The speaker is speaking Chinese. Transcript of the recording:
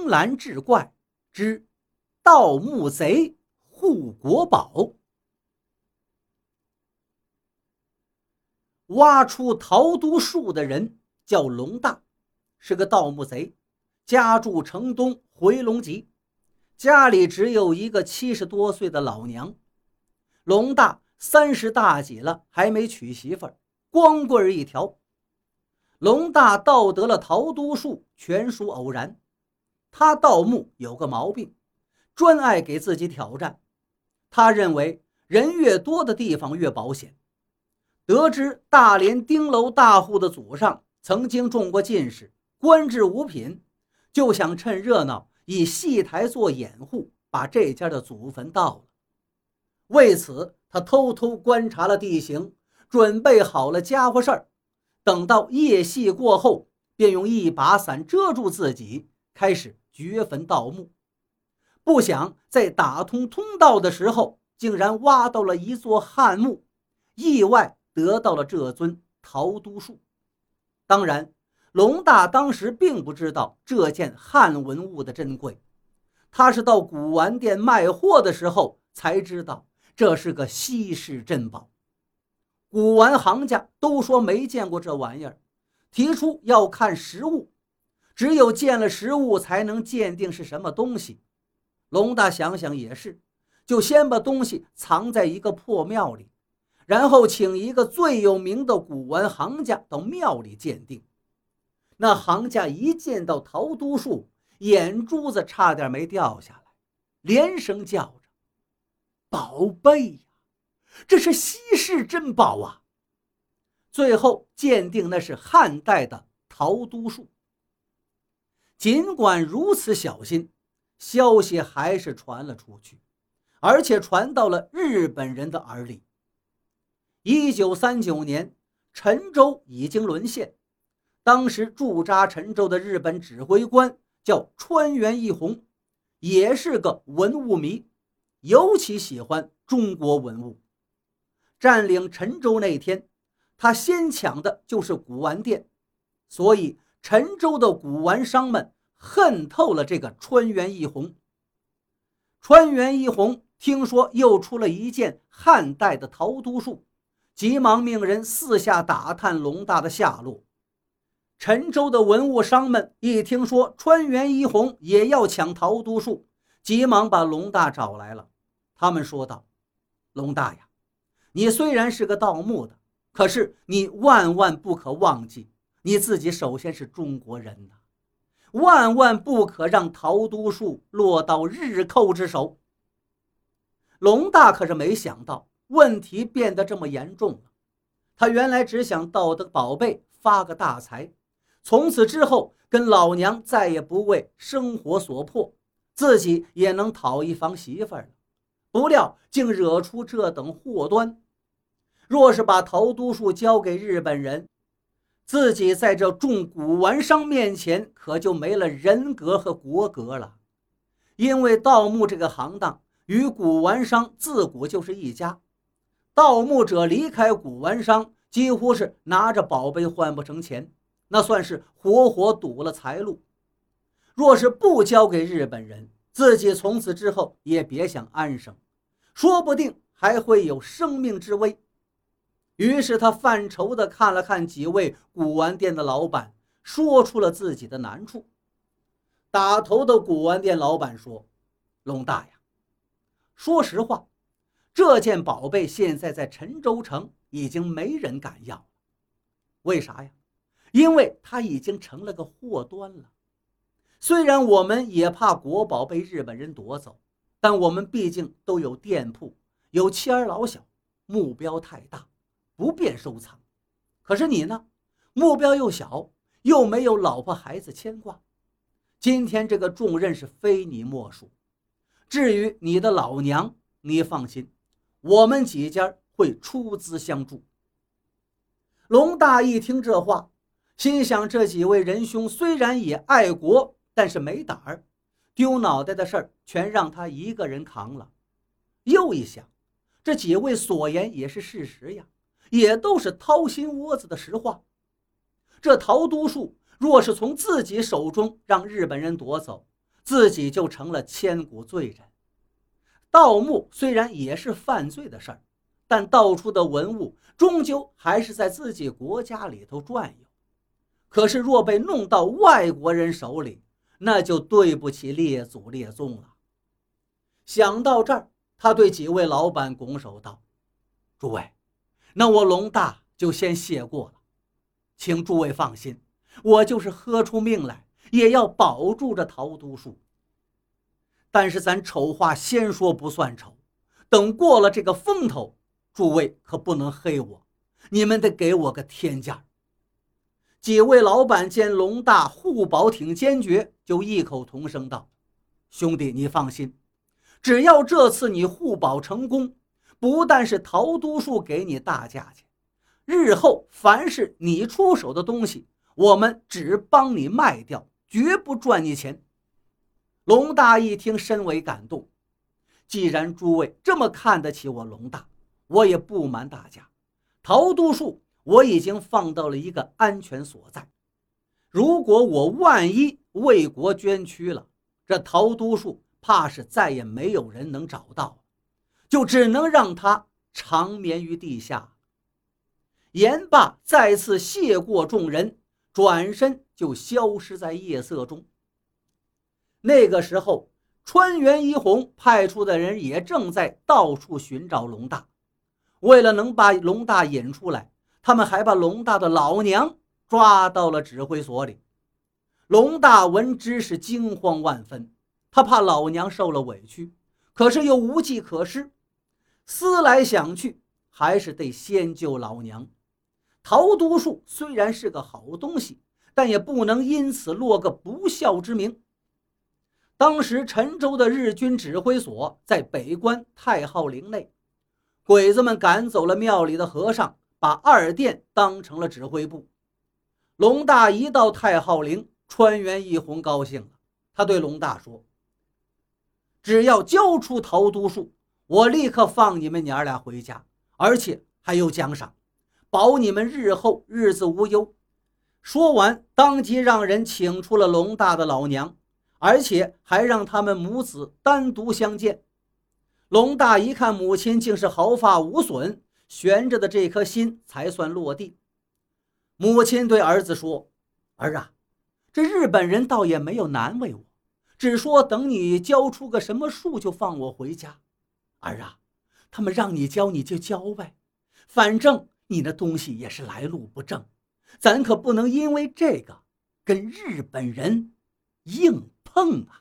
青蓝志怪之盗墓贼护国宝。挖出桃都树的人叫龙大，是个盗墓贼，家住城东回龙集，家里只有一个七十多岁的老娘。龙大三十大几了，还没娶媳妇儿，光棍一条。龙大盗得了桃都树，全属偶然。他盗墓有个毛病，专爱给自己挑战。他认为人越多的地方越保险。得知大连丁楼大户的祖上曾经中过进士，官至五品，就想趁热闹以戏台做掩护，把这家的祖坟盗了。为此，他偷偷观察了地形，准备好了家伙事儿。等到夜戏过后，便用一把伞遮住自己，开始掘坟盗墓。不想在打通通道的时候，竟然挖到了一座汉墓，意外得到了这尊桃都树。当然，龙大当时并不知道这件汉文物的珍贵，他是到古玩店卖货的时候才知道这是个稀世珍宝。古玩行家都说没见过这玩意儿，提出要看实物，只有见了实物才能鉴定是什么东西。龙大想想也是，就先把东西藏在一个破庙里，然后请一个最有名的古玩行家到庙里鉴定。那行家一见到桃都树，眼珠子差点没掉下来，连声叫着：“宝贝呀！”这是稀世珍宝啊！最后鉴定那是汉代的桃都树。尽管如此小心，消息还是传了出去，而且传到了日本人的耳里。一九三九年，陈州已经沦陷，当时驻扎陈州的日本指挥官叫川原义弘，也是个文物迷，尤其喜欢中国文物。占领陈州那天，他先抢的就是古玩店，所以陈州的古玩商们恨透了这个川原一红。川原一红听说又出了一件汉代的陶都树，急忙命人四下打探龙大的下落。陈州的文物商们一听说川原一红也要抢陶都树，急忙把龙大找来了。他们说道：“龙大呀！”你虽然是个盗墓的，可是你万万不可忘记，你自己首先是中国人呐，万万不可让陶都树落到日寇之手。龙大可是没想到问题变得这么严重了，他原来只想盗得宝贝发个大财，从此之后跟老娘再也不为生活所迫，自己也能讨一房媳妇儿了。不料竟惹出这等祸端。若是把陶都树交给日本人，自己在这众古玩商面前可就没了人格和国格了。因为盗墓这个行当与古玩商自古就是一家，盗墓者离开古玩商，几乎是拿着宝贝换不成钱，那算是活活堵了财路。若是不交给日本人，自己从此之后也别想安生，说不定还会有生命之危。于是他犯愁地看了看几位古玩店的老板，说出了自己的难处。打头的古玩店老板说：“龙大呀，说实话，这件宝贝现在在陈州城已经没人敢要了。为啥呀？因为它已经成了个祸端了。”虽然我们也怕国宝被日本人夺走，但我们毕竟都有店铺，有妻儿老小，目标太大，不便收藏。可是你呢？目标又小，又没有老婆孩子牵挂。今天这个重任是非你莫属。至于你的老娘，你放心，我们几家会出资相助。龙大一听这话，心想：这几位仁兄虽然也爱国。但是没胆儿，丢脑袋的事儿全让他一个人扛了。又一想，这几位所言也是事实呀，也都是掏心窝子的实话。这陶都树若是从自己手中让日本人夺走，自己就成了千古罪人。盗墓虽然也是犯罪的事儿，但盗出的文物终究还是在自己国家里头转悠。可是若被弄到外国人手里，那就对不起列祖列宗了。想到这儿，他对几位老板拱手道：“诸位，那我龙大就先谢过了，请诸位放心，我就是喝出命来，也要保住这桃都树。”但是咱丑话先说不算丑，等过了这个风头，诸位可不能黑我，你们得给我个天价。几位老板见龙大护保挺坚决，就异口同声道：“兄弟，你放心，只要这次你护保成功，不但是陶都树给你大价钱，日后凡是你出手的东西，我们只帮你卖掉，绝不赚你钱。”龙大一听，深为感动。既然诸位这么看得起我龙大，我也不瞒大家，陶都树我已经放到了一个安全所在。如果我万一为国捐躯了，这陶都树怕是再也没有人能找到，就只能让他长眠于地下。言罢，再次谢过众人，转身就消失在夜色中。那个时候，川原一红派出的人也正在到处寻找龙大。为了能把龙大引出来，他们还把龙大的老娘抓到了指挥所里。龙大闻之是惊慌万分，他怕老娘受了委屈，可是又无计可施。思来想去，还是得先救老娘。桃都树虽然是个好东西，但也不能因此落个不孝之名。当时陈州的日军指挥所在北关太昊陵内，鬼子们赶走了庙里的和尚，把二殿当成了指挥部。龙大一到太昊陵，川原义红高兴了，他对龙大说：“只要交出桃都树，我立刻放你们娘俩回家，而且还有奖赏，保你们日后日子无忧。”说完，当即让人请出了龙大的老娘。而且还让他们母子单独相见。龙大一看母亲竟是毫发无损，悬着的这颗心才算落地。母亲对儿子说：“儿啊，这日本人倒也没有难为我，只说等你交出个什么数就放我回家。儿啊，他们让你教你就教呗，反正你那东西也是来路不正，咱可不能因为这个跟日本人硬。碰啊！